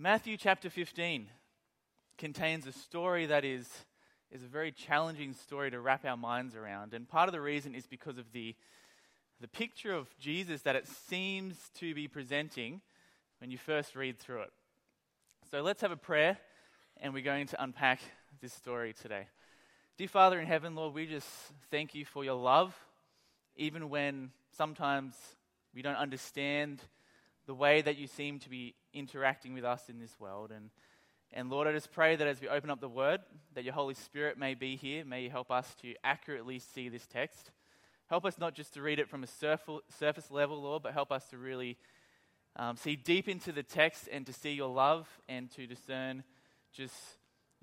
Matthew chapter 15 contains a story that is, is a very challenging story to wrap our minds around. And part of the reason is because of the, the picture of Jesus that it seems to be presenting when you first read through it. So let's have a prayer, and we're going to unpack this story today. Dear Father in heaven, Lord, we just thank you for your love, even when sometimes we don't understand the way that you seem to be interacting with us in this world. And, and Lord, I just pray that as we open up the word, that your Holy Spirit may be here. May you help us to accurately see this text. Help us not just to read it from a surface level, Lord, but help us to really um, see deep into the text and to see your love and to discern just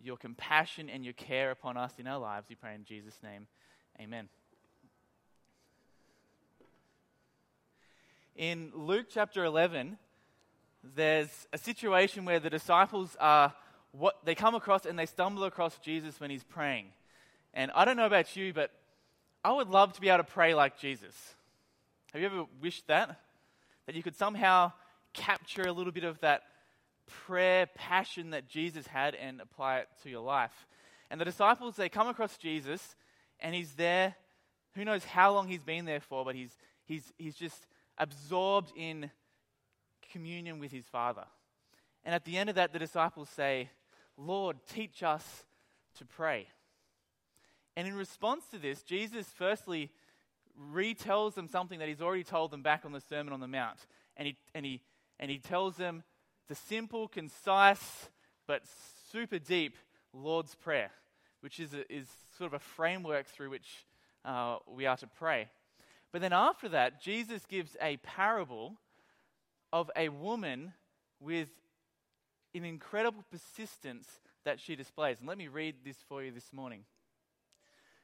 your compassion and your care upon us in our lives. We pray in Jesus' name. Amen. In Luke chapter 11, there's a situation where the disciples are what they come across and they stumble across Jesus when he's praying. And I don't know about you, but I would love to be able to pray like Jesus. Have you ever wished that? That you could somehow capture a little bit of that prayer passion that Jesus had and apply it to your life. And the disciples, they come across Jesus and he's there. Who knows how long he's been there for, but he's, he's, he's just absorbed in communion with his Father. And at the end of that, the disciples say, Lord, teach us to pray. And in response to this, Jesus firstly retells them something that he's already told them back on the Sermon on the Mount. And he, and he, and he tells them the simple, concise, but super deep Lord's Prayer, which is, a, is sort of a framework through which uh, we are to pray. But then after that, Jesus gives a parable of a woman with an incredible persistence that she displays. And let me read this for you this morning.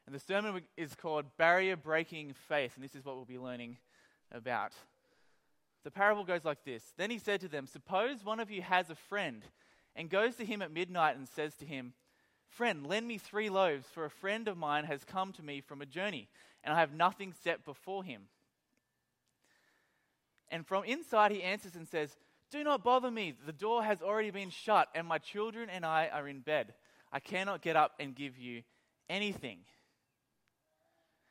And the sermon is called Barrier Breaking Faith, and this is what we'll be learning about. The parable goes like this Then he said to them, Suppose one of you has a friend and goes to him at midnight and says to him, Friend, lend me three loaves, for a friend of mine has come to me from a journey, and I have nothing set before him. And from inside he answers and says, Do not bother me. The door has already been shut, and my children and I are in bed. I cannot get up and give you anything.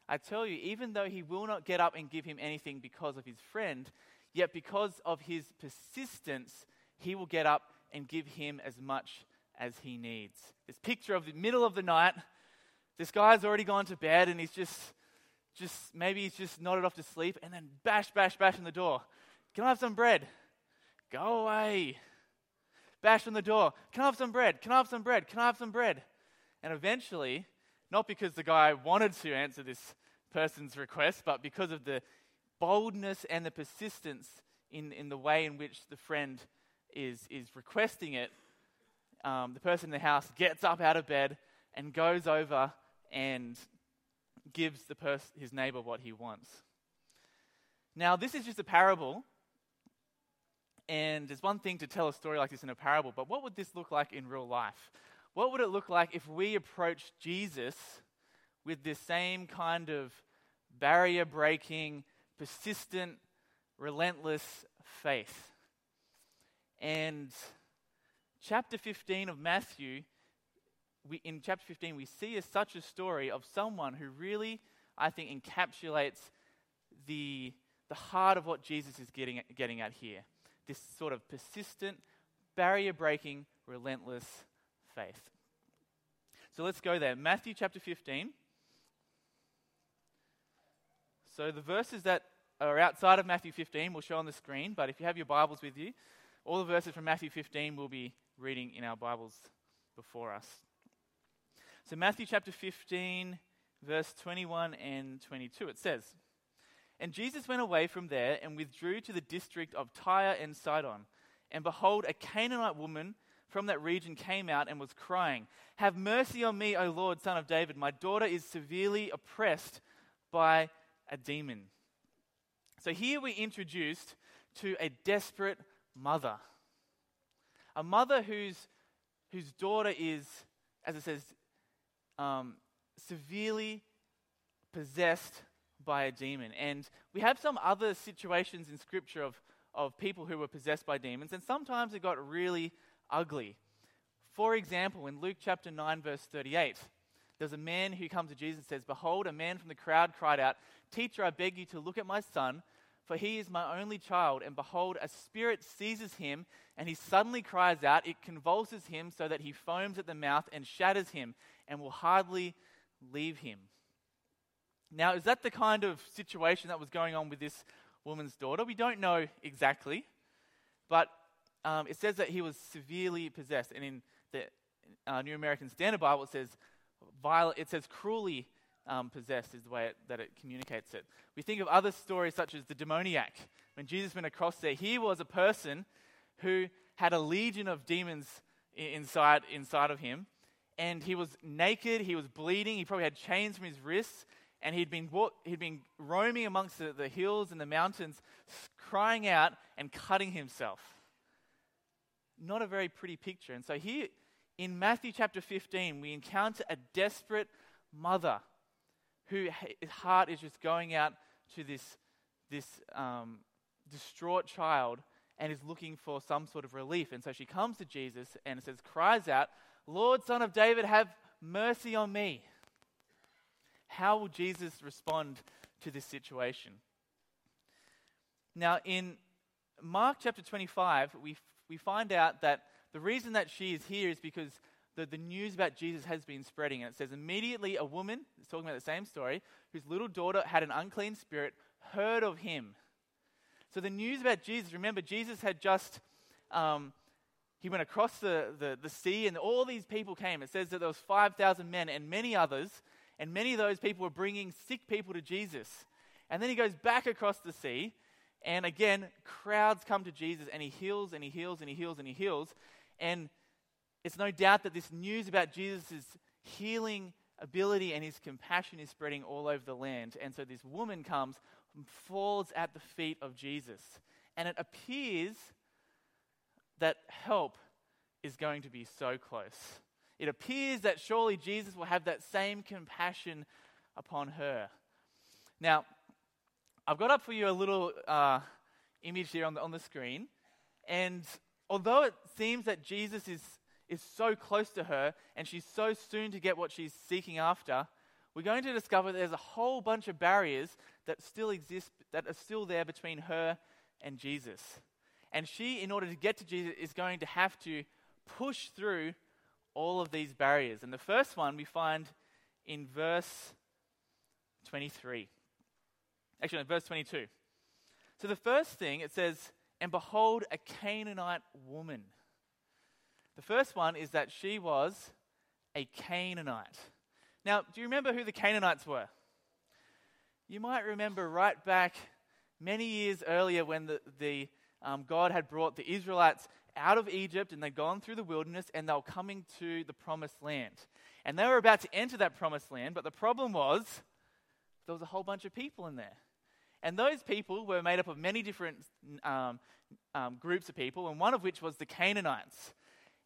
I tell you, even though he will not get up and give him anything because of his friend, yet because of his persistence, he will get up and give him as much as he needs. This picture of the middle of the night, this guy's already gone to bed and he's just just maybe he's just nodded off to sleep and then bash, bash, bash on the door. Can I have some bread? Go away. Bash on the door. Can I have some bread? Can I have some bread? Can I have some bread? And eventually, not because the guy wanted to answer this person's request, but because of the boldness and the persistence in, in the way in which the friend is, is requesting it, um, the person in the house gets up out of bed and goes over and gives the pers- his neighbor what he wants. Now, this is just a parable, and it's one thing to tell a story like this in a parable, but what would this look like in real life? What would it look like if we approached Jesus with this same kind of barrier breaking, persistent, relentless faith? And chapter 15 of Matthew we, in chapter 15, we see as such a story of someone who really, I think, encapsulates the, the heart of what Jesus is getting, getting at here. This sort of persistent, barrier breaking, relentless faith. So let's go there. Matthew chapter 15. So the verses that are outside of Matthew 15 will show on the screen, but if you have your Bibles with you, all the verses from Matthew 15 we'll be reading in our Bibles before us. So, Matthew chapter 15, verse 21 and 22, it says, And Jesus went away from there and withdrew to the district of Tyre and Sidon. And behold, a Canaanite woman from that region came out and was crying, Have mercy on me, O Lord, son of David. My daughter is severely oppressed by a demon. So here we're introduced to a desperate mother. A mother whose, whose daughter is, as it says, um, severely possessed by a demon. And we have some other situations in Scripture of, of people who were possessed by demons, and sometimes it got really ugly. For example, in Luke chapter 9, verse 38, there's a man who comes to Jesus and says, Behold, a man from the crowd cried out, Teacher, I beg you to look at my son, for he is my only child. And behold, a spirit seizes him, and he suddenly cries out. It convulses him so that he foams at the mouth and shatters him, and will hardly leave him. Now, is that the kind of situation that was going on with this woman's daughter? We don't know exactly, but um, it says that he was severely possessed. And in the uh, New American Standard Bible, it says, violent, it says cruelly um, possessed, is the way it, that it communicates it. We think of other stories such as the demoniac. When Jesus went across there, he was a person who had a legion of demons inside, inside of him. And he was naked, he was bleeding, he probably had chains from his wrists, and he'd been, he'd been roaming amongst the, the hills and the mountains, crying out and cutting himself. Not a very pretty picture. And so here in Matthew chapter 15, we encounter a desperate mother whose heart is just going out to this, this um, distraught child and is looking for some sort of relief. And so she comes to Jesus and says, cries out, Lord, son of David, have mercy on me. How will Jesus respond to this situation? Now, in Mark chapter 25, we, we find out that the reason that she is here is because the, the news about Jesus has been spreading. And it says, immediately a woman, it's talking about the same story, whose little daughter had an unclean spirit, heard of him. So the news about Jesus, remember, Jesus had just, um, he went across the, the, the sea and all these people came. It says that there was 5,000 men and many others and many of those people were bringing sick people to Jesus. And then he goes back across the sea, and again, crowds come to Jesus, and he heals, and he heals, and he heals, and he heals. And it's no doubt that this news about Jesus' healing ability and his compassion is spreading all over the land. And so this woman comes and falls at the feet of Jesus. And it appears that help is going to be so close it appears that surely Jesus will have that same compassion upon her. Now, I've got up for you a little uh, image here on the, on the screen. And although it seems that Jesus is, is so close to her and she's so soon to get what she's seeking after, we're going to discover there's a whole bunch of barriers that still exist, that are still there between her and Jesus. And she, in order to get to Jesus, is going to have to push through all of these barriers. And the first one we find in verse 23. Actually, in verse 22. So the first thing it says, and behold, a Canaanite woman. The first one is that she was a Canaanite. Now, do you remember who the Canaanites were? You might remember right back many years earlier when the, the um, God had brought the Israelites out of Egypt and they'd gone through the wilderness and they were coming to the promised land. And they were about to enter that promised land, but the problem was there was a whole bunch of people in there. And those people were made up of many different um, um, groups of people, and one of which was the Canaanites.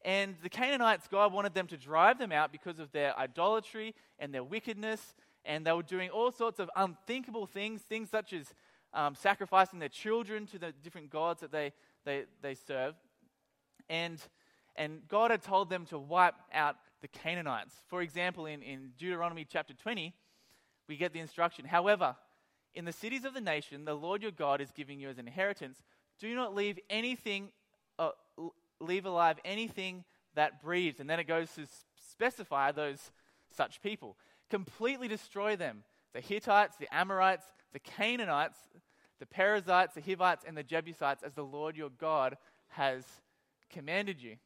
And the Canaanites, God wanted them to drive them out because of their idolatry and their wickedness. And they were doing all sorts of unthinkable things, things such as um, sacrificing their children to the different gods that they, they, they served. And, and God had told them to wipe out the Canaanites. For example, in, in Deuteronomy chapter 20, we get the instruction However, in the cities of the nation, the Lord your God is giving you as an inheritance. Do not leave anything, uh, leave alive anything that breathes. And then it goes to specify those such people. Completely destroy them. The Hittites, the Amorites, the Canaanites, the Perizzites, the Hivites, and the Jebusites, as the Lord your God has commanded you.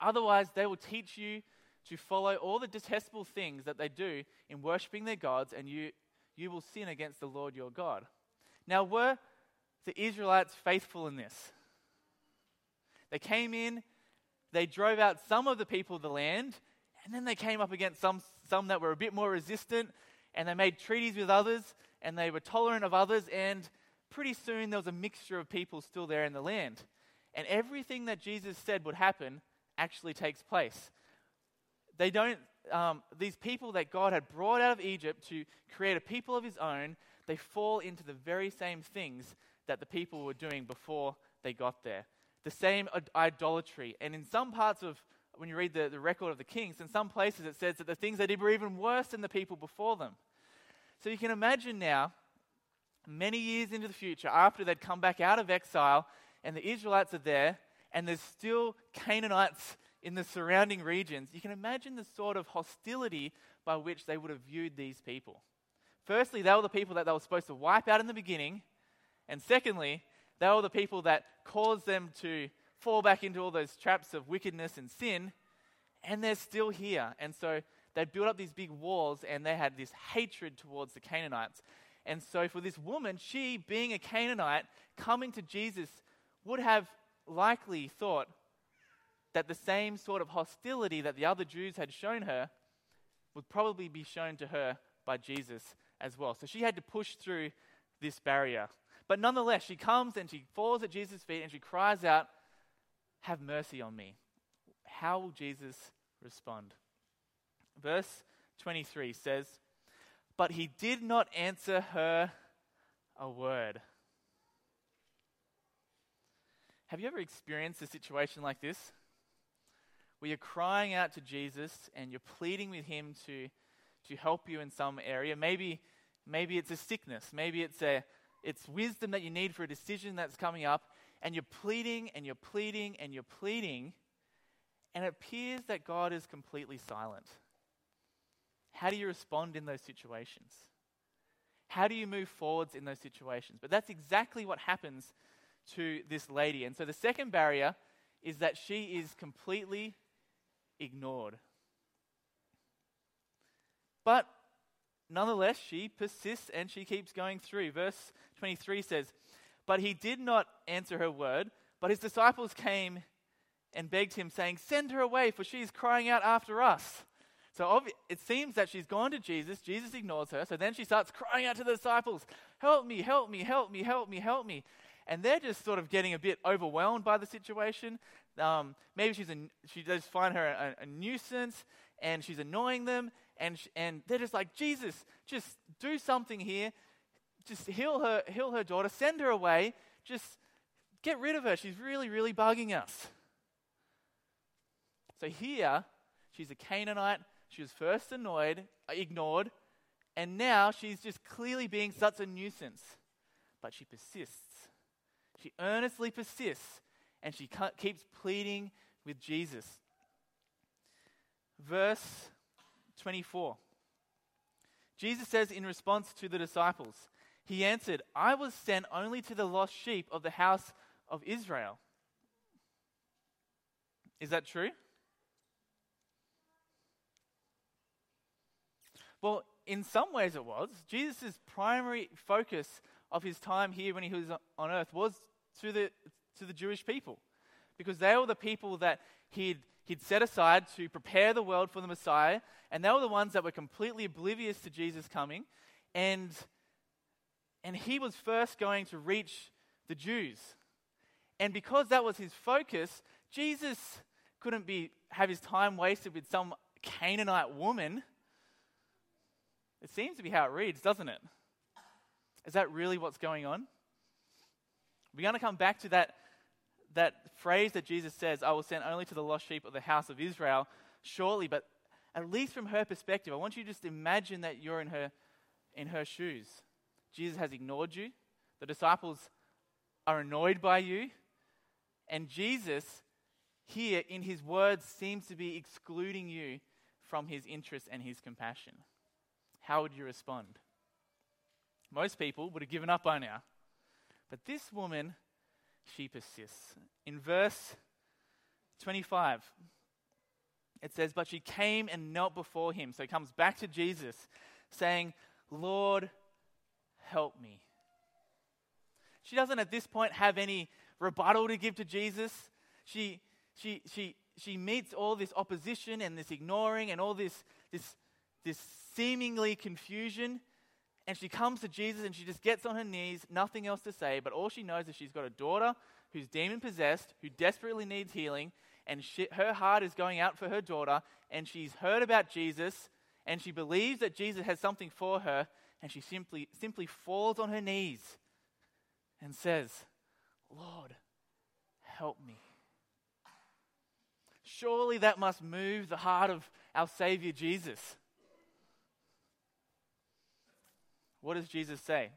Otherwise, they will teach you to follow all the detestable things that they do in worshipping their gods, and you, you will sin against the Lord your God. Now, were the Israelites faithful in this? They came in, they drove out some of the people of the land, and then they came up against some, some that were a bit more resistant, and they made treaties with others, and they were tolerant of others, and pretty soon there was a mixture of people still there in the land. And everything that Jesus said would happen actually takes place. They don't, um, these people that God had brought out of Egypt to create a people of his own, they fall into the very same things that the people were doing before they got there. The same idolatry. And in some parts of, when you read the, the record of the kings, in some places it says that the things they did were even worse than the people before them. So you can imagine now, many years into the future, after they'd come back out of exile, and the Israelites are there, and there's still Canaanites in the surrounding regions, you can imagine the sort of hostility by which they would have viewed these people. Firstly, they were the people that they were supposed to wipe out in the beginning. And secondly, they were the people that caused them to fall back into all those traps of wickedness and sin. And they're still here. And so they built up these big walls and they had this hatred towards the Canaanites. And so for this woman, she, being a Canaanite, coming to Jesus, would have likely thought that the same sort of hostility that the other Jews had shown her would probably be shown to her by Jesus as well. So she had to push through this barrier. But nonetheless, she comes and she falls at Jesus' feet and she cries out, Have mercy on me. How will Jesus respond? Verse 23 says, But he did not answer her a word. Have you ever experienced a situation like this? Where you're crying out to Jesus and you're pleading with him to, to help you in some area. Maybe, maybe it's a sickness. Maybe it's, a, it's wisdom that you need for a decision that's coming up. And you're pleading and you're pleading and you're pleading. And it appears that God is completely silent. How do you respond in those situations? How do you move forwards in those situations? But that's exactly what happens to this lady. And so the second barrier is that she is completely ignored. But nonetheless, she persists and she keeps going through. Verse 23 says, But he did not answer her word, but his disciples came and begged him, saying, Send her away, for she is crying out after us. So it seems that she's gone to Jesus. Jesus ignores her. So then she starts crying out to the disciples, Help me, help me, help me, help me, help me. And they're just sort of getting a bit overwhelmed by the situation. Um, maybe she's a, she just find her a, a nuisance and she's annoying them. And, and they're just like, Jesus, just do something here. Just heal her, heal her daughter, send her away. Just get rid of her. She's really, really bugging us. So here, she's a Canaanite she was first annoyed, ignored, and now she's just clearly being such a nuisance. But she persists. She earnestly persists, and she keeps pleading with Jesus. Verse 24. Jesus says in response to the disciples, He answered, I was sent only to the lost sheep of the house of Israel. Is that true? Well, in some ways it was. Jesus' primary focus of his time here when he was on earth was to the, to the Jewish people. Because they were the people that he'd, he'd set aside to prepare the world for the Messiah, and they were the ones that were completely oblivious to Jesus coming. And, and he was first going to reach the Jews. And because that was his focus, Jesus couldn't be, have his time wasted with some Canaanite woman it seems to be how it reads, doesn't it? Is that really what's going on? We're going to come back to that, that phrase that Jesus says, I will send only to the lost sheep of the house of Israel shortly, but at least from her perspective, I want you to just imagine that you're in her, in her shoes. Jesus has ignored you, the disciples are annoyed by you, and Jesus, here in his words, seems to be excluding you from his interest and his compassion how would you respond? Most people would have given up by now. But this woman, she persists. In verse 25, it says, But she came and knelt before him. So comes back to Jesus, saying, Lord, help me. She doesn't at this point have any rebuttal to give to Jesus. She, she, she, she meets all this opposition and this ignoring and all this, this, this seemingly confusion. And she comes to Jesus and she just gets on her knees, nothing else to say, but all she knows is she's got a daughter who's demon possessed, who desperately needs healing, and she, her heart is going out for her daughter, and she's heard about Jesus, and she believes that Jesus has something for her, and she simply, simply falls on her knees and says, Lord, help me. Surely that must move the heart of our Savior Jesus. What does Jesus say?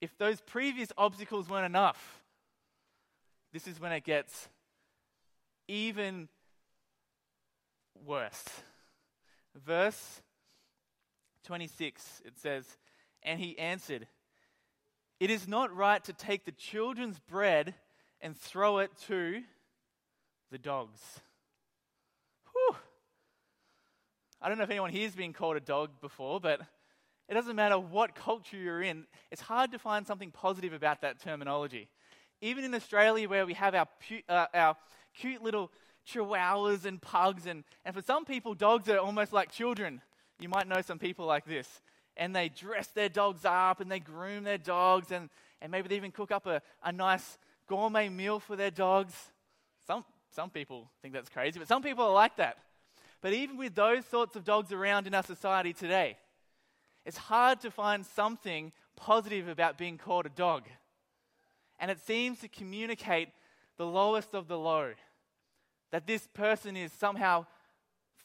If those previous obstacles weren't enough, this is when it gets even worse. Verse 26, it says, And he answered, It is not right to take the children's bread and throw it to the dogs. Whew. I don't know if anyone here has been called a dog before, but it doesn't matter what culture you're in, it's hard to find something positive about that terminology. Even in Australia, where we have our, pu- uh, our cute little chihuahuas and pugs, and, and for some people, dogs are almost like children. You might know some people like this. And they dress their dogs up and they groom their dogs, and, and maybe they even cook up a, a nice gourmet meal for their dogs. Some, some people think that's crazy, but some people are like that. But even with those sorts of dogs around in our society today, it's hard to find something positive about being called a dog. And it seems to communicate the lowest of the low that this person is somehow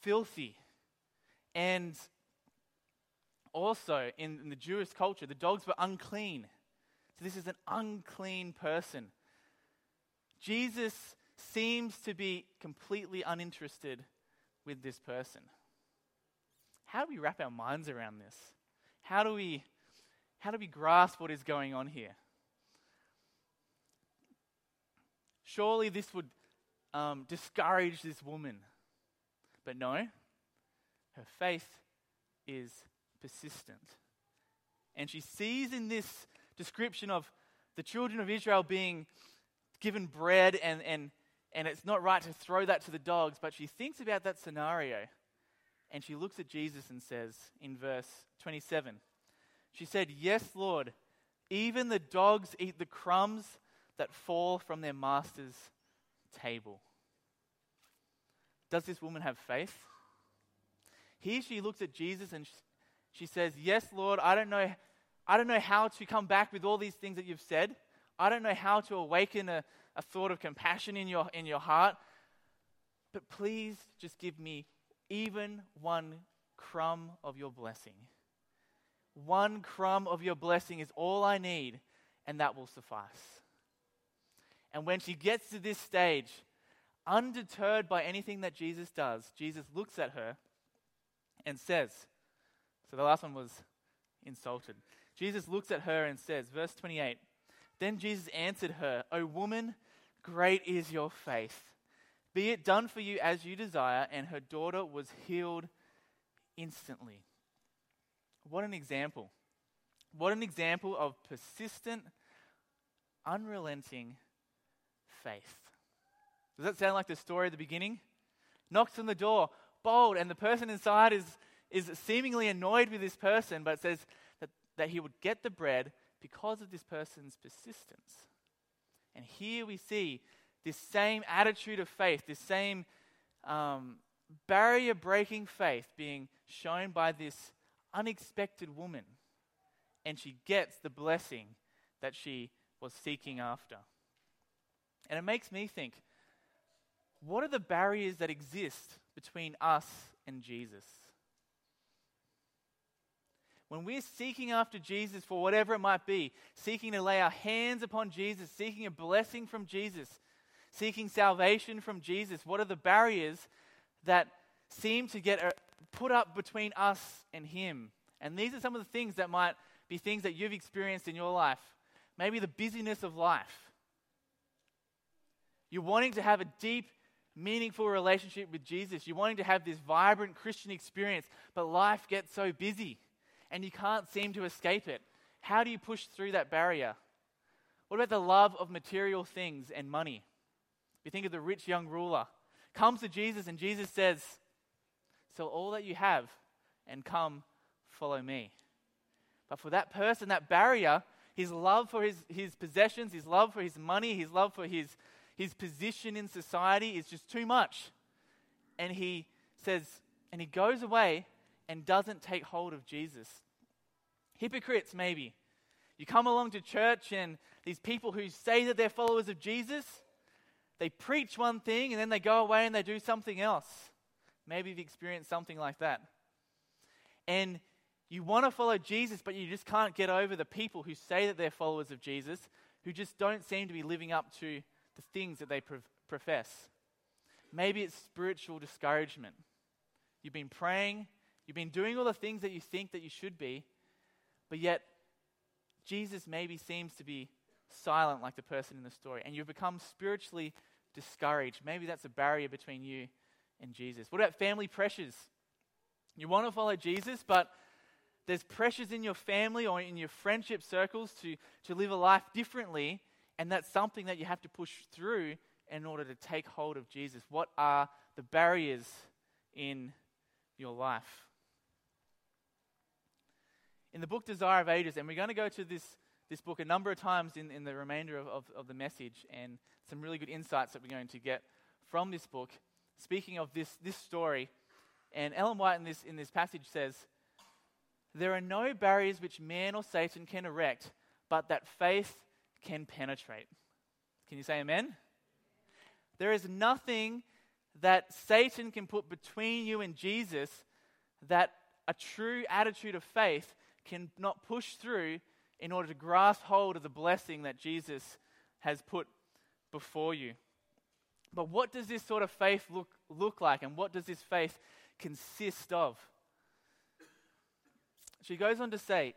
filthy. And also, in, in the Jewish culture, the dogs were unclean. So, this is an unclean person. Jesus seems to be completely uninterested with this person. How do we wrap our minds around this? How do we, how do we grasp what is going on here? Surely this would um, discourage this woman. But no, her faith is persistent. And she sees in this description of the children of Israel being given bread and, and, and it's not right to throw that to the dogs, but she thinks about that scenario and she looks at Jesus and says in verse 27, she said, Yes, Lord, even the dogs eat the crumbs that fall from their master's table. Does this woman have faith? Here she looks at Jesus and she says, Yes, Lord, I don't know, I don't know how to come back with all these things that you've said. I don't know how to awaken a, a thought of compassion in your, in your heart. But please just give me even one crumb of your blessing. One crumb of your blessing is all I need, and that will suffice. And when she gets to this stage, undeterred by anything that Jesus does, Jesus looks at her and says, So the last one was insulted. Jesus looks at her and says, verse 28, Then Jesus answered her, O woman, great is your faith. Be it done for you as you desire. And her daughter was healed instantly. What an example. What an example of persistent, unrelenting faith. Does that sound like the story at the beginning? Knocks on the door, bold, and the person inside is, is seemingly annoyed with this person, but says that, that he would get the bread because of this person's persistence. And here we see this same attitude of faith, this same um, barrier breaking faith being shown by this unexpected woman. And she gets the blessing that she was seeking after. And it makes me think what are the barriers that exist between us and Jesus? When we're seeking after Jesus for whatever it might be, seeking to lay our hands upon Jesus, seeking a blessing from Jesus, seeking salvation from Jesus, what are the barriers that seem to get uh, put up between us and Him? And these are some of the things that might be things that you've experienced in your life. Maybe the busyness of life. You're wanting to have a deep, meaningful relationship with Jesus. You're wanting to have this vibrant Christian experience, but life gets so busy and you can't seem to escape it. How do you push through that barrier? What about the love of material things and money? You think of the rich young ruler. Comes to Jesus, and Jesus says, Sell all that you have and come follow me. But for that person, that barrier, his love for his, his possessions, his love for his money, his love for his, his position in society is just too much. And he says, and he goes away and doesn't take hold of Jesus. Hypocrites, maybe. You come along to church and these people who say that they're followers of Jesus, they preach one thing and then they go away and they do something else. Maybe you've experienced something like that. And you want to follow Jesus, but you just can't get over the people who say that they're followers of Jesus, who just don't seem to be living up to the things that they pro- profess. Maybe it's spiritual discouragement. You've been praying, you've been doing all the things that you think that you should be, but yet Jesus maybe seems to be silent like the person in the story, and you've become spiritually discouraged. Maybe that's a barrier between you and Jesus. What about family pressures? You want to follow Jesus, but there's pressures in your family or in your friendship circles to, to live a life differently, and that's something that you have to push through in order to take hold of Jesus. What are the barriers in your life? In the book Desire of Ages, and we're going to go to this, this book a number of times in, in the remainder of, of, of the message, and some really good insights that we're going to get from this book. Speaking of this, this story, and Ellen White in this, in this passage says, there are no barriers which man or Satan can erect, but that faith can penetrate. Can you say amen? There is nothing that Satan can put between you and Jesus that a true attitude of faith cannot push through in order to grasp hold of the blessing that Jesus has put before you. But what does this sort of faith look, look like, and what does this faith consist of? She goes on to say,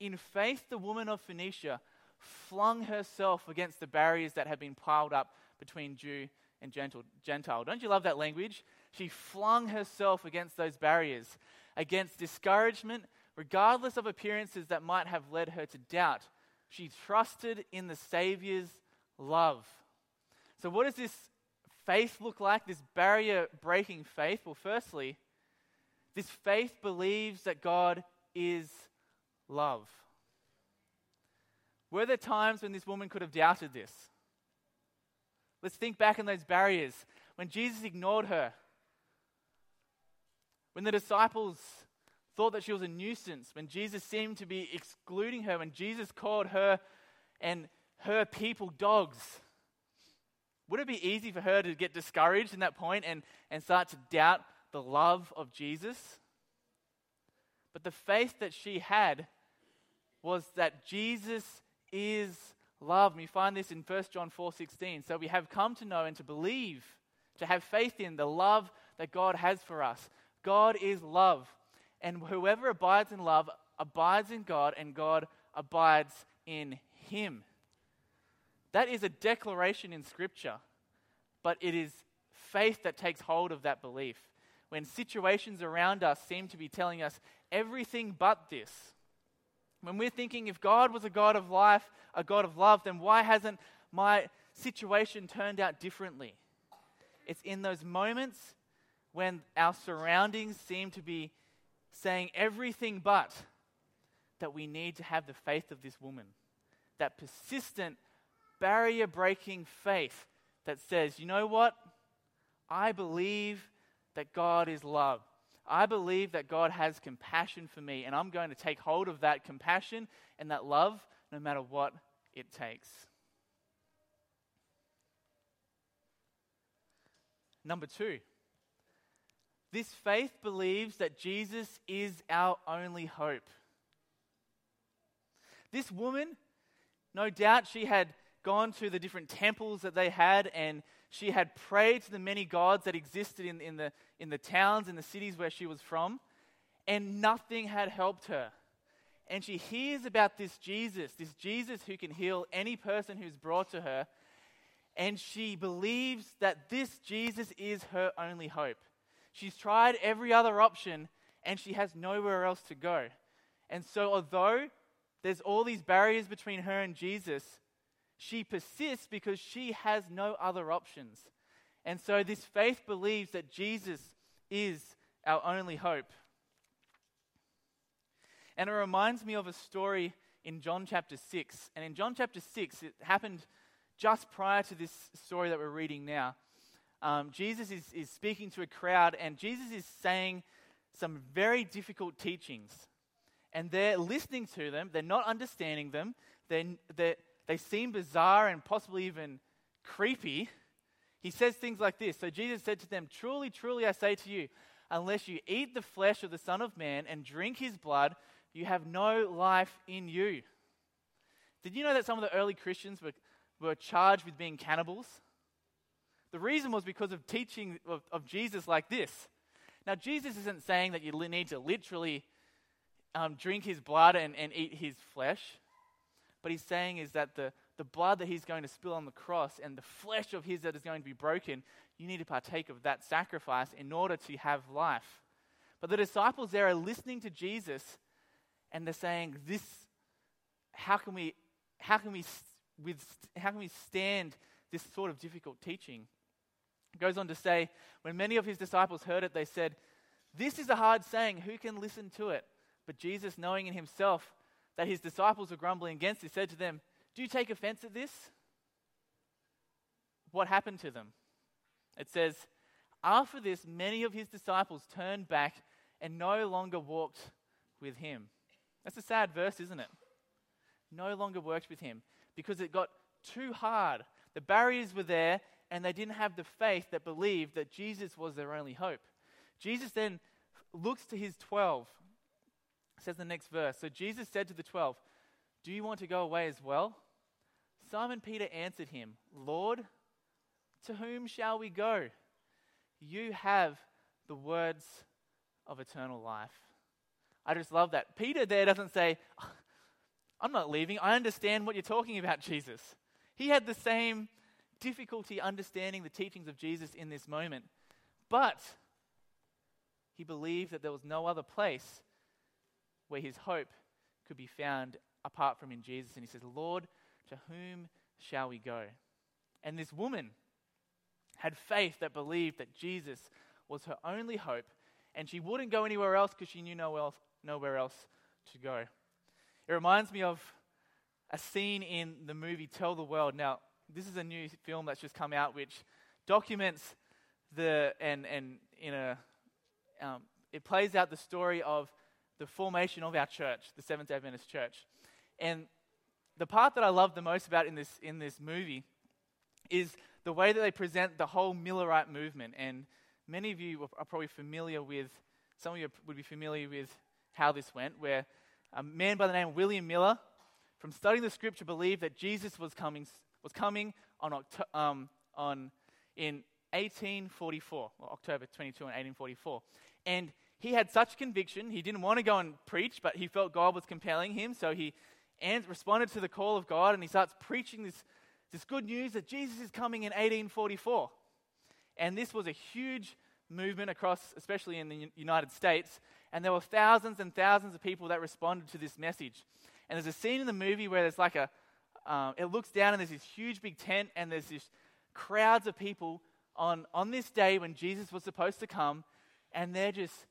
In faith, the woman of Phoenicia flung herself against the barriers that had been piled up between Jew and Gentile. Don't you love that language? She flung herself against those barriers, against discouragement, regardless of appearances that might have led her to doubt. She trusted in the Savior's love. So, what does this faith look like? This barrier breaking faith? Well, firstly, this faith believes that God is love. Were there times when this woman could have doubted this? Let's think back on those barriers when Jesus ignored her, when the disciples thought that she was a nuisance, when Jesus seemed to be excluding her, when Jesus called her and her people dogs. Would it be easy for her to get discouraged in that point and, and start to doubt the love of Jesus? But the faith that she had was that Jesus is love. And we find this in 1 John 4:16. So we have come to know and to believe, to have faith in the love that God has for us. God is love. And whoever abides in love abides in God and God abides in him. That is a declaration in scripture, but it is faith that takes hold of that belief. When situations around us seem to be telling us everything but this, when we're thinking if God was a God of life, a God of love, then why hasn't my situation turned out differently? It's in those moments when our surroundings seem to be saying everything but that we need to have the faith of this woman. That persistent, barrier breaking faith that says, you know what? I believe that God is love. I believe that God has compassion for me, and I'm going to take hold of that compassion and that love no matter what it takes. Number two, this faith believes that Jesus is our only hope. This woman, no doubt, she had gone to the different temples that they had and she had prayed to the many gods that existed in, in, the, in the towns and the cities where she was from, and nothing had helped her. And she hears about this Jesus, this Jesus who can heal any person who's brought to her, and she believes that this Jesus is her only hope. She's tried every other option, and she has nowhere else to go. And so, although there's all these barriers between her and Jesus, she persists because she has no other options. And so this faith believes that Jesus is our only hope. And it reminds me of a story in John chapter 6. And in John chapter 6, it happened just prior to this story that we're reading now. Um, Jesus is, is speaking to a crowd, and Jesus is saying some very difficult teachings. And they're listening to them, they're not understanding them, they're, they're, they seem bizarre and possibly even creepy. He says things like this So Jesus said to them, Truly, truly, I say to you, unless you eat the flesh of the Son of Man and drink his blood, you have no life in you. Did you know that some of the early Christians were, were charged with being cannibals? The reason was because of teaching of, of Jesus like this. Now, Jesus isn't saying that you need to literally um, drink his blood and, and eat his flesh, but he's saying is that the, the blood that he's going to spill on the cross and the flesh of his that is going to be broken, you need to partake of that sacrifice in order to have life. But the disciples there are listening to Jesus and they're saying, This, how can we, how can we, with, how can we stand this sort of difficult teaching? Goes on to say, when many of his disciples heard it, they said, This is a hard saying. Who can listen to it? But Jesus, knowing in himself that his disciples were grumbling against it, said to them, Do you take offense at this? What happened to them? It says, After this, many of his disciples turned back and no longer walked with him. That's a sad verse, isn't it? No longer worked with him because it got too hard. The barriers were there, and they didn't have the faith that believed that Jesus was their only hope. Jesus then looks to his 12. Says the next verse. So Jesus said to the 12, Do you want to go away as well? Simon Peter answered him, Lord, to whom shall we go? You have the words of eternal life. I just love that. Peter there doesn't say, I'm not leaving. I understand what you're talking about, Jesus. He had the same difficulty understanding the teachings of Jesus in this moment. But he believed that there was no other place where his hope could be found apart from in Jesus. And he says, Lord, to whom shall we go? And this woman had faith that believed that Jesus was her only hope, and she wouldn't go anywhere else because she knew nowhere else, nowhere else to go. It reminds me of a scene in the movie Tell the World. Now, this is a new film that's just come out which documents the and and in a um, it plays out the story of the formation of our church, the Seventh Day Adventist Church, and the part that I love the most about in this in this movie is the way that they present the whole Millerite movement. And many of you are probably familiar with some of you would be familiar with how this went, where a man by the name of William Miller, from studying the scripture, believed that Jesus was coming was coming on, Octo- um, on in 1844, October 22 in 1844. And he had such conviction, he didn't want to go and preach, but he felt God was compelling him, so he and responded to the call of God and he starts preaching this, this good news that Jesus is coming in 1844. And this was a huge movement across, especially in the United States, and there were thousands and thousands of people that responded to this message. And there's a scene in the movie where there's like a, um, it looks down and there's this huge big tent and there's this crowds of people on, on this day when Jesus was supposed to come and they're just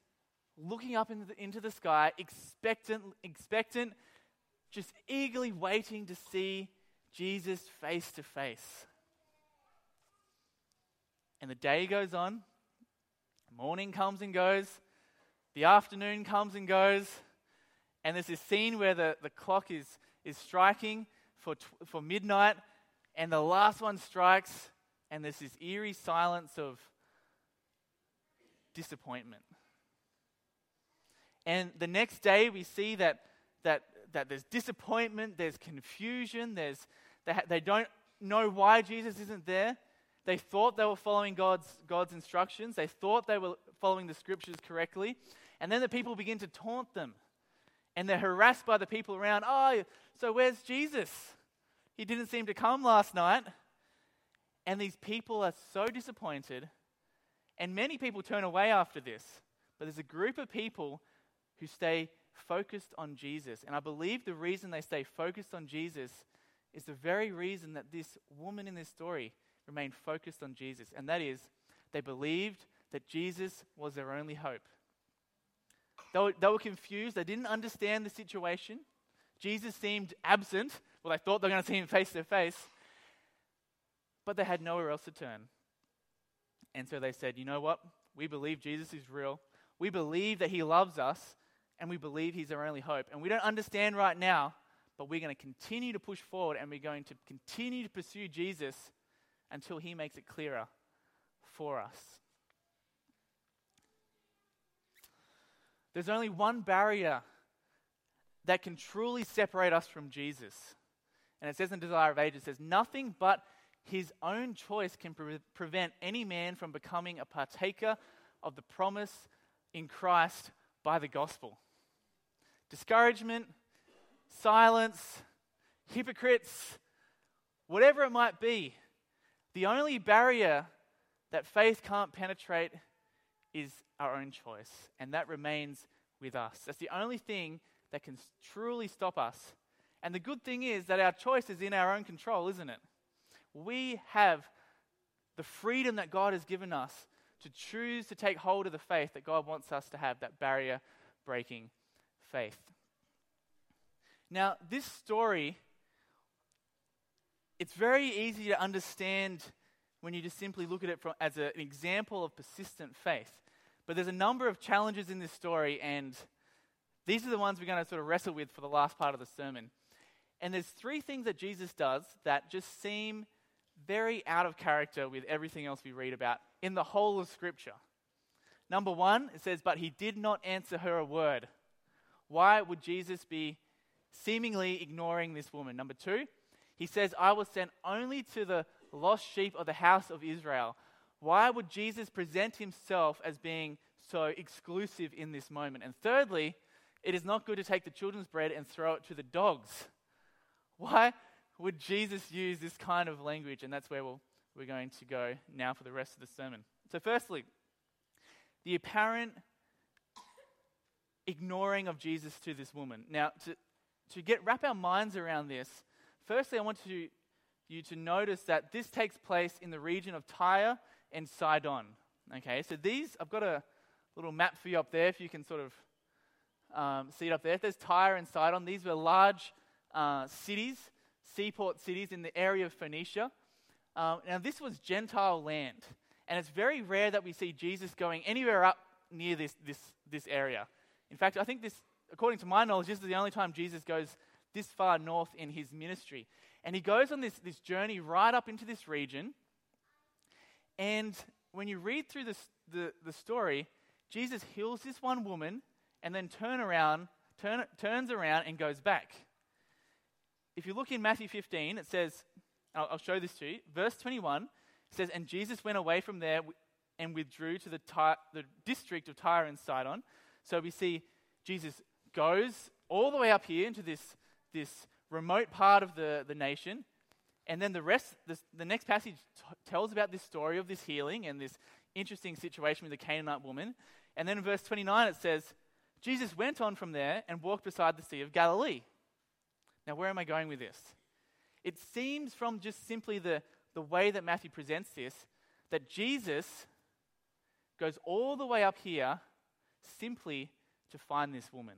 looking up into the, into the sky, expectant, expectant, just eagerly waiting to see Jesus face to face. And the day goes on, morning comes and goes, the afternoon comes and goes, and there's this scene where the, the clock is, is striking, for, for midnight, and the last one strikes, and there's this eerie silence of disappointment. And the next day, we see that, that, that there's disappointment, there's confusion, there's, they, ha- they don't know why Jesus isn't there. They thought they were following God's, God's instructions, they thought they were following the scriptures correctly. And then the people begin to taunt them. And they're harassed by the people around. Oh, so where's Jesus? He didn't seem to come last night. And these people are so disappointed. And many people turn away after this. But there's a group of people who stay focused on Jesus. And I believe the reason they stay focused on Jesus is the very reason that this woman in this story remained focused on Jesus. And that is, they believed that Jesus was their only hope. They were, they were confused, they didn't understand the situation. Jesus seemed absent. Well, they thought they were going to see him face to face, but they had nowhere else to turn. And so they said, You know what? We believe Jesus is real. We believe that he loves us, and we believe he's our only hope. And we don't understand right now, but we're going to continue to push forward and we're going to continue to pursue Jesus until he makes it clearer for us. There's only one barrier that can truly separate us from Jesus. And it says in Desire of Ages, it says, Nothing but his own choice can pre- prevent any man from becoming a partaker of the promise in Christ by the gospel. Discouragement, silence, hypocrites, whatever it might be, the only barrier that faith can't penetrate is our own choice, and that remains with us. That's the only thing that can truly stop us. And the good thing is that our choice is in our own control, isn't it? We have the freedom that God has given us to choose to take hold of the faith that God wants us to have, that barrier breaking faith. Now, this story, it's very easy to understand when you just simply look at it from, as a, an example of persistent faith. But there's a number of challenges in this story, and these are the ones we're going to sort of wrestle with for the last part of the sermon. And there's three things that Jesus does that just seem very out of character with everything else we read about in the whole of Scripture. Number one, it says, But he did not answer her a word. Why would Jesus be seemingly ignoring this woman? Number two, he says, I was sent only to the lost sheep of the house of Israel. Why would Jesus present himself as being so exclusive in this moment? And thirdly, it is not good to take the children's bread and throw it to the dogs. Why would Jesus use this kind of language? And that's where we'll, we're going to go now for the rest of the sermon. So, firstly, the apparent ignoring of Jesus to this woman. Now, to, to get wrap our minds around this, firstly, I want to, you to notice that this takes place in the region of Tyre and Sidon. Okay, so these, I've got a little map for you up there if you can sort of um, see it up there. There's Tyre and Sidon. These were large uh, cities, seaport cities in the area of Phoenicia. Um, now, this was Gentile land, and it's very rare that we see Jesus going anywhere up near this, this, this area. In fact, I think this, according to my knowledge, this is the only time Jesus goes this far north in his ministry. And he goes on this, this journey right up into this region. And when you read through this, the, the story, Jesus heals this one woman and then turn around, turn, turns around and goes back. If you look in Matthew 15, it says, I'll, I'll show this to you. Verse 21 says, And Jesus went away from there and withdrew to the, Ty- the district of Tyre and Sidon. So we see Jesus goes all the way up here into this, this remote part of the, the nation. And then the rest, this, the next passage t- tells about this story of this healing and this interesting situation with the Canaanite woman. And then in verse 29, it says, Jesus went on from there and walked beside the Sea of Galilee. Now, where am I going with this? It seems from just simply the, the way that Matthew presents this that Jesus goes all the way up here simply to find this woman.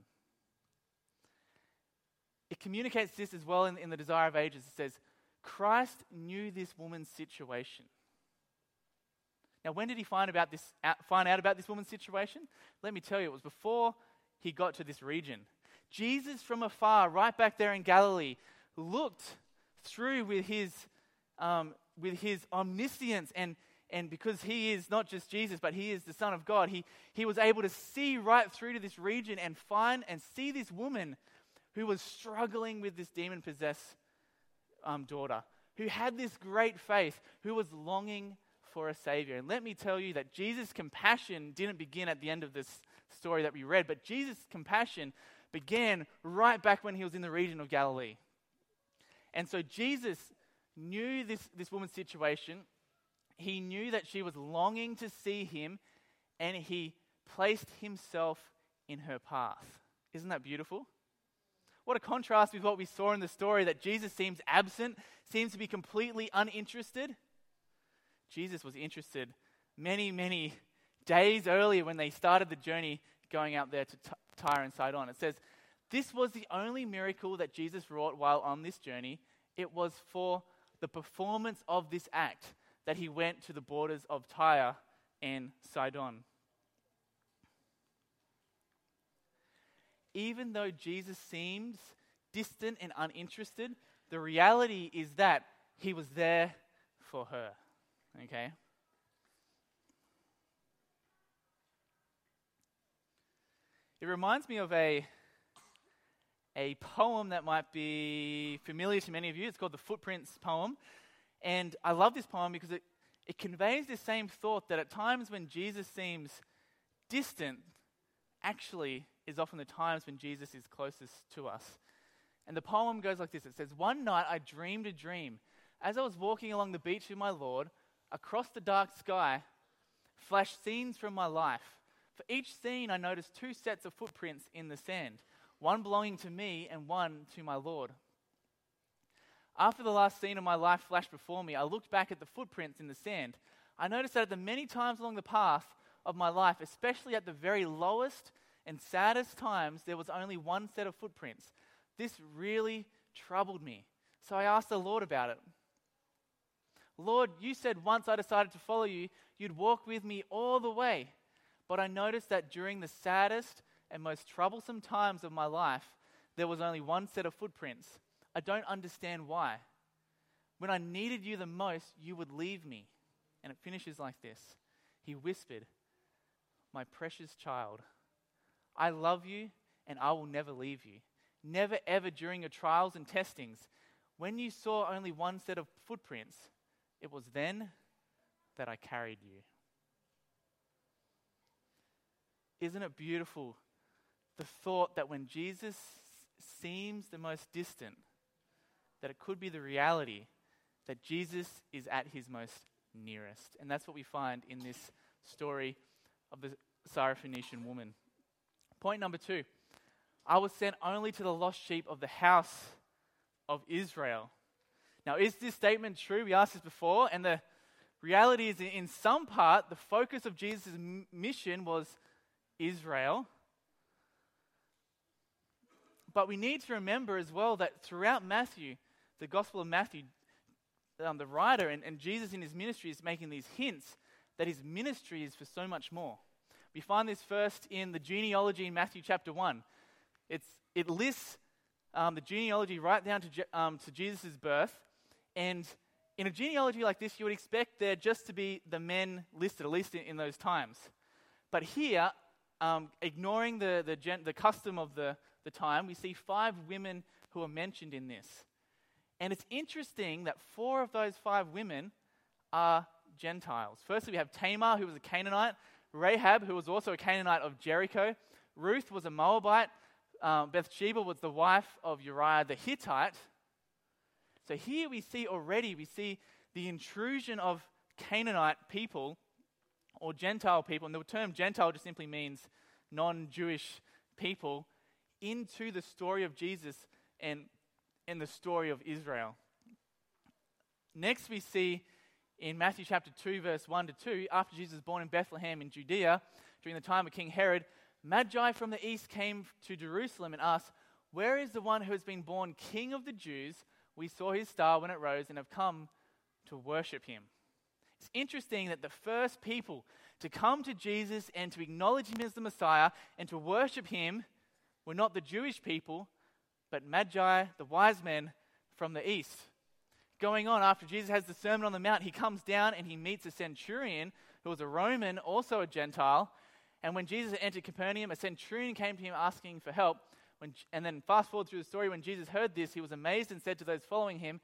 It communicates this as well in, in the Desire of Ages. It says, Christ knew this woman's situation. Now, when did he find, about this, find out about this woman's situation? Let me tell you, it was before he got to this region. Jesus, from afar, right back there in Galilee, looked through with his, um, with his omniscience and, and because he is not just Jesus, but he is the Son of God, he, he was able to see right through to this region and find and see this woman who was struggling with this demon possessed um, daughter, who had this great faith, who was longing for a Savior. And let me tell you that Jesus' compassion didn't begin at the end of this story that we read, but Jesus' compassion began right back when he was in the region of Galilee. And so Jesus knew this, this woman's situation. He knew that she was longing to see him, and he placed himself in her path. Isn't that beautiful? What a contrast with what we saw in the story that Jesus seems absent, seems to be completely uninterested. Jesus was interested many, many days earlier when they started the journey going out there to Tyre and Sidon. It says, this was the only miracle that Jesus wrought while on this journey. It was for the performance of this act that he went to the borders of Tyre and Sidon. Even though Jesus seems distant and uninterested, the reality is that he was there for her. Okay? It reminds me of a a poem that might be familiar to many of you. It's called the Footprints poem. And I love this poem because it, it conveys this same thought that at times when Jesus seems distant, actually is often the times when Jesus is closest to us. And the poem goes like this It says, One night I dreamed a dream. As I was walking along the beach with my Lord, across the dark sky flashed scenes from my life. For each scene, I noticed two sets of footprints in the sand, one belonging to me and one to my Lord. After the last scene of my life flashed before me, I looked back at the footprints in the sand. I noticed that at the many times along the path of my life, especially at the very lowest and saddest times, there was only one set of footprints. This really troubled me. So I asked the Lord about it. Lord, you said once I decided to follow you, you'd walk with me all the way. But I noticed that during the saddest and most troublesome times of my life, there was only one set of footprints. I don't understand why. When I needed you the most, you would leave me. And it finishes like this He whispered, My precious child, I love you and I will never leave you. Never ever during your trials and testings, when you saw only one set of footprints, it was then that I carried you. Isn't it beautiful? The thought that when Jesus seems the most distant, that it could be the reality that Jesus is at his most nearest. And that's what we find in this story of the Syrophoenician woman. Point number two I was sent only to the lost sheep of the house of Israel. Now, is this statement true? We asked this before, and the reality is, in some part, the focus of Jesus' mission was Israel. But we need to remember as well that throughout Matthew, the Gospel of Matthew, um, the writer and, and Jesus in his ministry is making these hints that his ministry is for so much more. We find this first in the genealogy in Matthew chapter 1. It's, it lists um, the genealogy right down to, um, to Jesus' birth. And in a genealogy like this, you would expect there just to be the men listed, at least in, in those times. But here, um, ignoring the, the, gen- the custom of the, the time, we see five women who are mentioned in this. And it's interesting that four of those five women are Gentiles. Firstly, we have Tamar, who was a Canaanite, Rahab, who was also a Canaanite of Jericho, Ruth was a Moabite, um, Bathsheba was the wife of Uriah the Hittite. So here we see already, we see the intrusion of Canaanite people or Gentile people, and the term Gentile just simply means non Jewish people, into the story of Jesus and in the story of Israel. Next, we see in Matthew chapter 2, verse 1 to 2, after Jesus was born in Bethlehem in Judea, during the time of King Herod, Magi from the east came to Jerusalem and asked, Where is the one who has been born king of the Jews? We saw his star when it rose and have come to worship him. It's interesting that the first people to come to Jesus and to acknowledge him as the Messiah and to worship him were not the Jewish people, but Magi, the wise men from the east. Going on, after Jesus has the Sermon on the Mount, he comes down and he meets a centurion who was a Roman, also a Gentile. And when Jesus entered Capernaum, a centurion came to him asking for help. When, and then fast forward through the story, when Jesus heard this, he was amazed and said to those following him,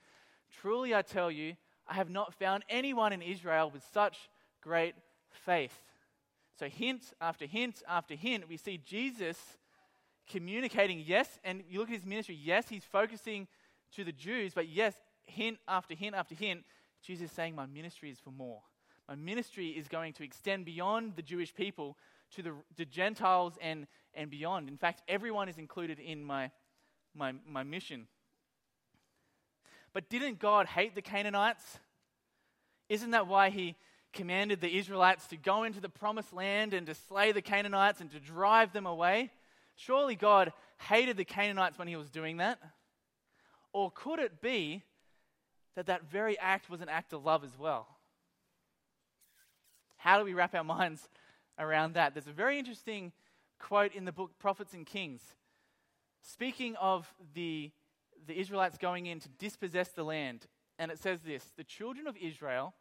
Truly I tell you, I have not found anyone in Israel with such great faith. So, hint after hint after hint, we see Jesus communicating, yes, and you look at his ministry, yes, he's focusing to the Jews, but yes, hint after hint after hint, Jesus is saying, My ministry is for more. My ministry is going to extend beyond the Jewish people to the, the Gentiles and, and beyond. In fact, everyone is included in my, my, my mission. But didn't God hate the Canaanites? Isn't that why he commanded the Israelites to go into the promised land and to slay the Canaanites and to drive them away? Surely God hated the Canaanites when he was doing that? Or could it be that that very act was an act of love as well? How do we wrap our minds around that? There's a very interesting quote in the book Prophets and Kings. Speaking of the, the Israelites going in to dispossess the land, and it says this The children of Israel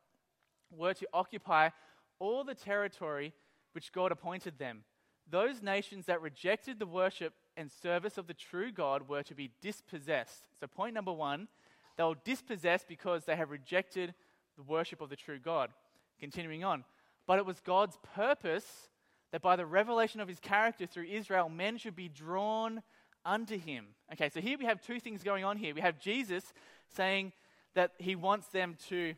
were to occupy all the territory which God appointed them those nations that rejected the worship and service of the true God were to be dispossessed. So, point number one, they were dispossessed because they have rejected the worship of the true God. Continuing on. But it was God's purpose that by the revelation of his character through Israel, men should be drawn unto him. Okay, so here we have two things going on here. We have Jesus saying that he wants them to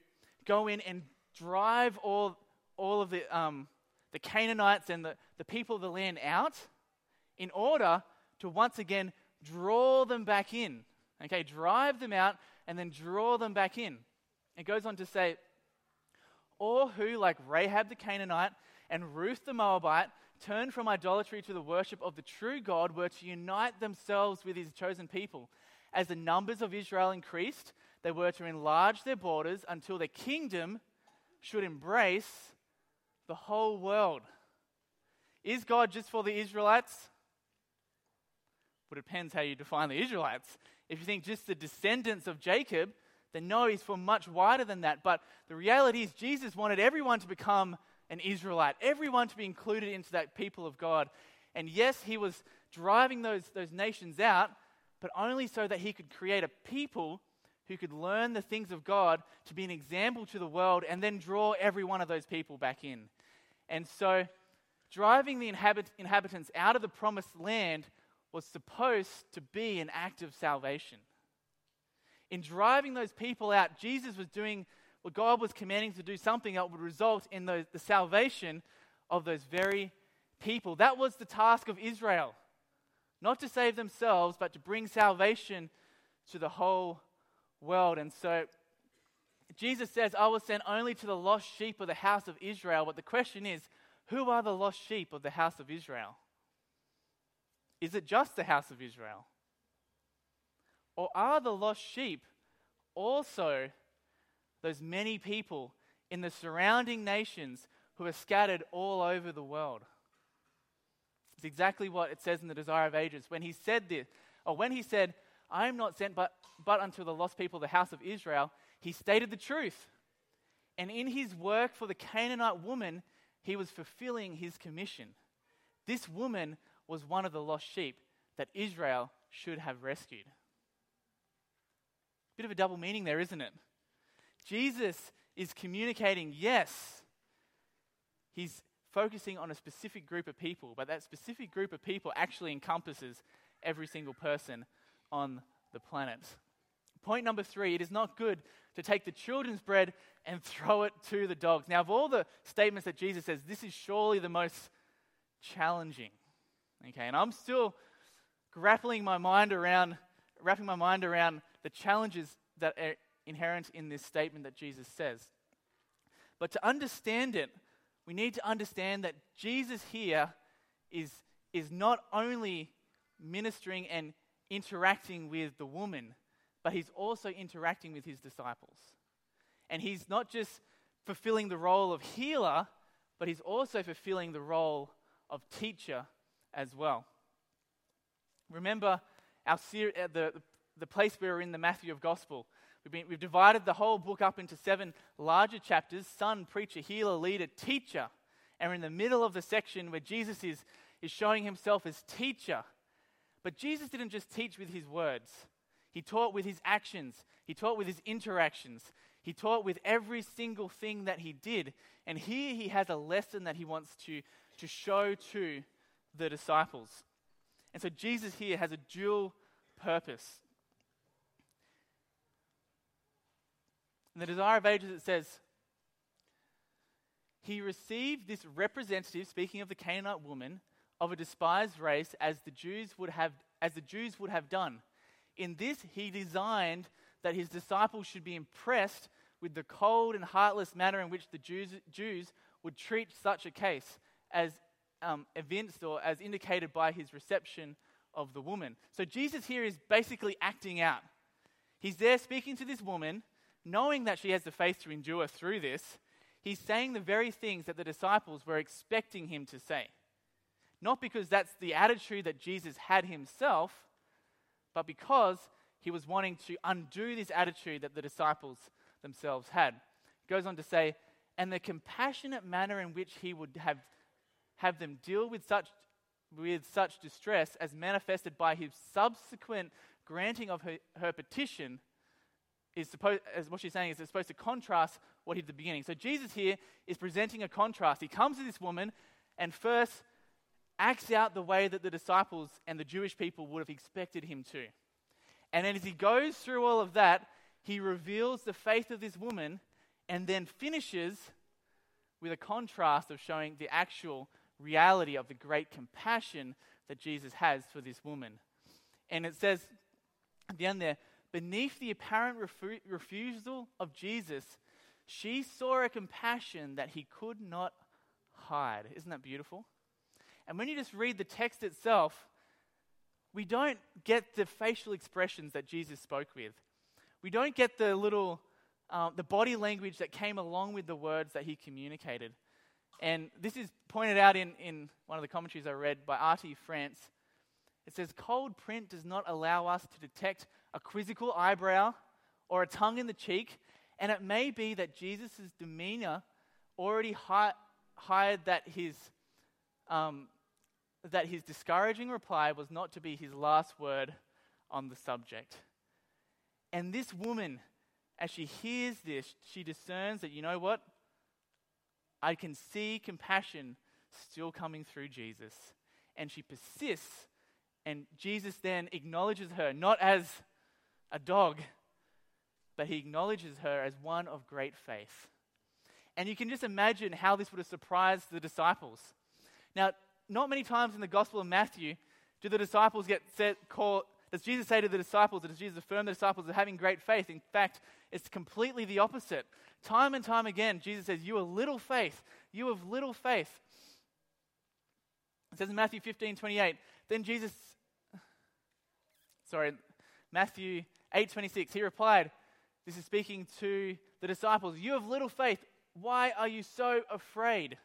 go in and drive all, all of the, um, the Canaanites and the, the people of the land out in order to once again draw them back in. Okay, drive them out and then draw them back in. It goes on to say, or who, like Rahab the Canaanite and Ruth the Moabite, turned from idolatry to the worship of the true God, were to unite themselves with his chosen people. As the numbers of Israel increased, they were to enlarge their borders until their kingdom should embrace the whole world. Is God just for the Israelites? Well, it depends how you define the Israelites. If you think just the descendants of Jacob, then no, he's for much wider than that. But the reality is, Jesus wanted everyone to become an Israelite, everyone to be included into that people of God. And yes, he was driving those, those nations out, but only so that he could create a people who could learn the things of God to be an example to the world and then draw every one of those people back in. And so, driving the inhabit- inhabitants out of the promised land was supposed to be an act of salvation. In driving those people out, Jesus was doing what God was commanding to do, something that would result in the, the salvation of those very people. That was the task of Israel. Not to save themselves, but to bring salvation to the whole world. And so Jesus says, I will send only to the lost sheep of the house of Israel. But the question is, who are the lost sheep of the house of Israel? Is it just the house of Israel? Or are the lost sheep also those many people in the surrounding nations who are scattered all over the world? It's exactly what it says in the Desire of Ages. When he said this, or when he said, I am not sent but, but unto the lost people of the house of Israel, he stated the truth. And in his work for the Canaanite woman, he was fulfilling his commission. This woman was one of the lost sheep that Israel should have rescued. Bit of a double meaning there, isn't it? Jesus is communicating, yes, he's focusing on a specific group of people, but that specific group of people actually encompasses every single person on the planet. Point number three it is not good to take the children's bread and throw it to the dogs. Now, of all the statements that Jesus says, this is surely the most challenging. Okay, and I'm still grappling my mind around, wrapping my mind around the challenges that are inherent in this statement that Jesus says. But to understand it, we need to understand that Jesus here is, is not only ministering and interacting with the woman, but he's also interacting with his disciples. And he's not just fulfilling the role of healer, but he's also fulfilling the role of teacher as well. Remember our ser- uh, the, the place we are in the Matthew of Gospel. We've, been, we've divided the whole book up into seven larger chapters son, preacher, healer, leader, teacher. And we're in the middle of the section where Jesus is, is showing himself as teacher. But Jesus didn't just teach with his words, he taught with his actions, he taught with his interactions, he taught with every single thing that he did. And here he has a lesson that he wants to, to show to the disciples. And so Jesus here has a dual purpose. In the Desire of Ages, it says, He received this representative, speaking of the Canaanite woman, of a despised race as the Jews would have, as the Jews would have done. In this, he designed that his disciples should be impressed with the cold and heartless manner in which the Jews, Jews would treat such a case, as um, evinced or as indicated by his reception of the woman. So Jesus here is basically acting out. He's there speaking to this woman, knowing that she has the faith to endure through this. He's saying the very things that the disciples were expecting him to say. Not because that's the attitude that Jesus had himself, but because he was wanting to undo this attitude that the disciples themselves had. He goes on to say, and the compassionate manner in which he would have have them deal with such with such distress as manifested by his subsequent granting of her, her petition is supposed, as what she's saying is it's supposed to contrast what he did at the beginning. So Jesus here is presenting a contrast. He comes to this woman and first acts out the way that the disciples and the Jewish people would have expected him to. And then as he goes through all of that, he reveals the faith of this woman and then finishes with a contrast of showing the actual reality of the great compassion that Jesus has for this woman. And it says at the end there, beneath the apparent refu- refusal of Jesus, she saw a compassion that he could not hide. Isn't that beautiful? And when you just read the text itself, we don't get the facial expressions that Jesus spoke with. We don't get the little, um, the body language that came along with the words that he communicated. And this is pointed out in, in one of the commentaries I read by R.T. France. It says, Cold print does not allow us to detect a quizzical eyebrow or a tongue in the cheek, and it may be that Jesus' demeanor already hi- hired that his, um, that his discouraging reply was not to be his last word on the subject. And this woman, as she hears this, she discerns that, you know what? I can see compassion still coming through Jesus. And she persists, and Jesus then acknowledges her not as a dog, but he acknowledges her as one of great faith. And you can just imagine how this would have surprised the disciples. Now, not many times in the Gospel of Matthew do the disciples get set, call, does Jesus say to the disciples, does Jesus affirm the disciples as having great faith? In fact, it's completely the opposite. Time and time again, Jesus says, You have little faith. You have little faith. It says in Matthew 15, 28, then Jesus, sorry, Matthew 8, 26, he replied, This is speaking to the disciples, You have little faith. Why are you so afraid?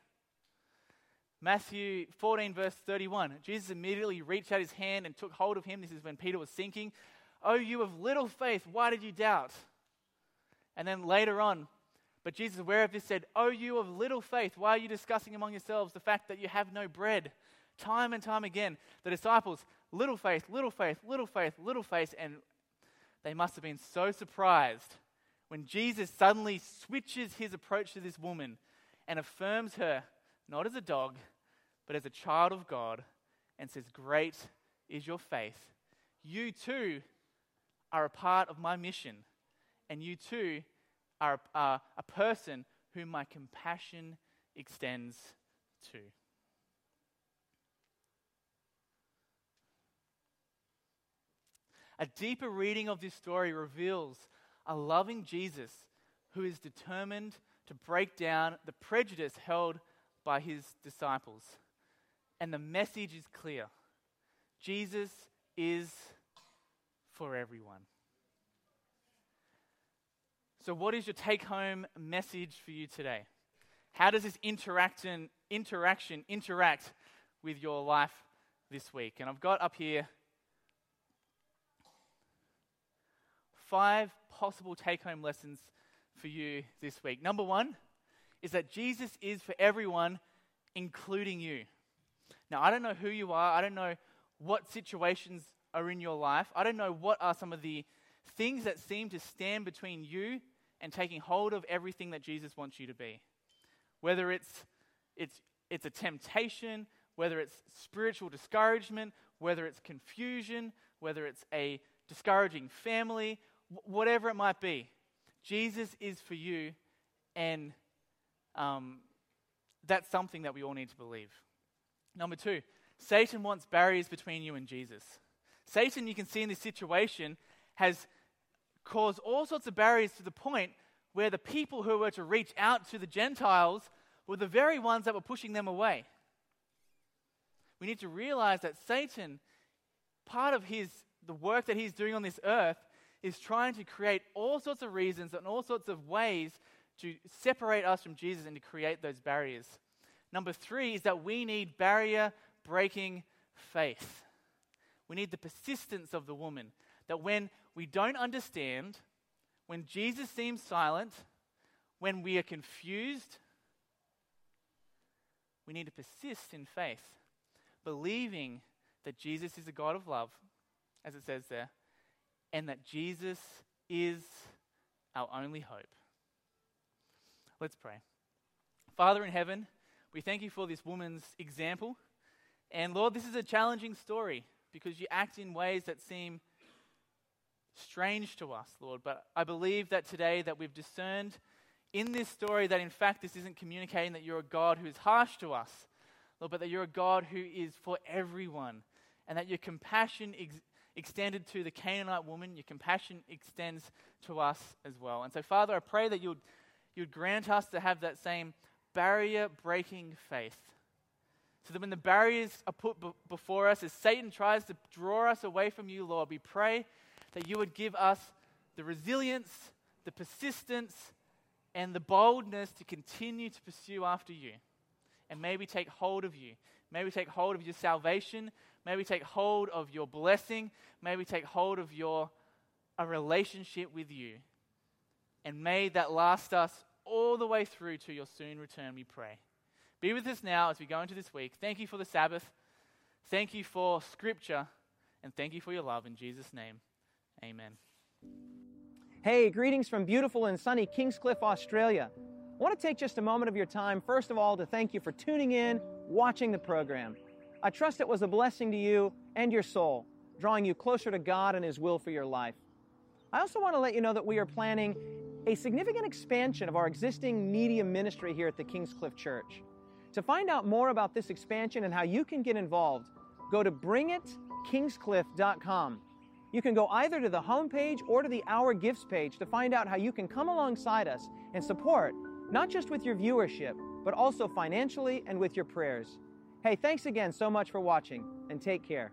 Matthew 14, verse 31. Jesus immediately reached out his hand and took hold of him. This is when Peter was sinking. Oh, you of little faith, why did you doubt? And then later on, but Jesus, aware of this, said, Oh, you of little faith, why are you discussing among yourselves the fact that you have no bread? Time and time again, the disciples, little faith, little faith, little faith, little faith, and they must have been so surprised when Jesus suddenly switches his approach to this woman and affirms her not as a dog, but as a child of God, and says, Great is your faith. You too are a part of my mission, and you too are a, uh, a person whom my compassion extends to. A deeper reading of this story reveals a loving Jesus who is determined to break down the prejudice held by his disciples. And the message is clear Jesus is for everyone. So, what is your take home message for you today? How does this interaction, interaction interact with your life this week? And I've got up here five possible take home lessons for you this week. Number one, is that Jesus is for everyone, including you. Now, I don't know who you are, I don't know what situations are in your life, I don't know what are some of the things that seem to stand between you and taking hold of everything that Jesus wants you to be. Whether it's, it's, it's a temptation, whether it's spiritual discouragement, whether it's confusion, whether it's a discouraging family, whatever it might be, Jesus is for you, and um, that's something that we all need to believe. Number two, Satan wants barriers between you and Jesus. Satan, you can see in this situation, has caused all sorts of barriers to the point where the people who were to reach out to the Gentiles were the very ones that were pushing them away. We need to realize that Satan, part of his the work that he's doing on this earth, is trying to create all sorts of reasons and all sorts of ways to separate us from Jesus and to create those barriers. Number three is that we need barrier breaking faith. We need the persistence of the woman. That when we don't understand, when Jesus seems silent, when we are confused, we need to persist in faith. believing that Jesus is a God of love, as it says there, and that Jesus is our only hope. Let's pray. Father in heaven, we thank you for this woman's example. And Lord, this is a challenging story because you act in ways that seem strange to us, Lord. But I believe that today that we've discerned in this story that in fact this isn't communicating that you're a God who is harsh to us, Lord, but that you're a God who is for everyone. And that your compassion ex- extended to the Canaanite woman, your compassion extends to us as well. And so, Father, I pray that you'd, you'd grant us to have that same barrier breaking faith. So that when the barriers are put b- before us, as Satan tries to draw us away from you, Lord, we pray that you would give us the resilience, the persistence, and the boldness to continue to pursue after you. And maybe take hold of you. Maybe take hold of your salvation. Maybe take hold of your blessing. Maybe take hold of your a relationship with you. And may that last us all the way through to your soon return, we pray. Be with us now as we go into this week. Thank you for the Sabbath. Thank you for Scripture. And thank you for your love. In Jesus' name, amen. Hey, greetings from beautiful and sunny Kingscliff, Australia. I want to take just a moment of your time, first of all, to thank you for tuning in, watching the program. I trust it was a blessing to you and your soul, drawing you closer to God and His will for your life. I also want to let you know that we are planning a significant expansion of our existing media ministry here at the Kingscliff Church. To find out more about this expansion and how you can get involved, go to bringitkingscliff.com. You can go either to the homepage or to the Our Gifts page to find out how you can come alongside us and support, not just with your viewership, but also financially and with your prayers. Hey, thanks again so much for watching, and take care.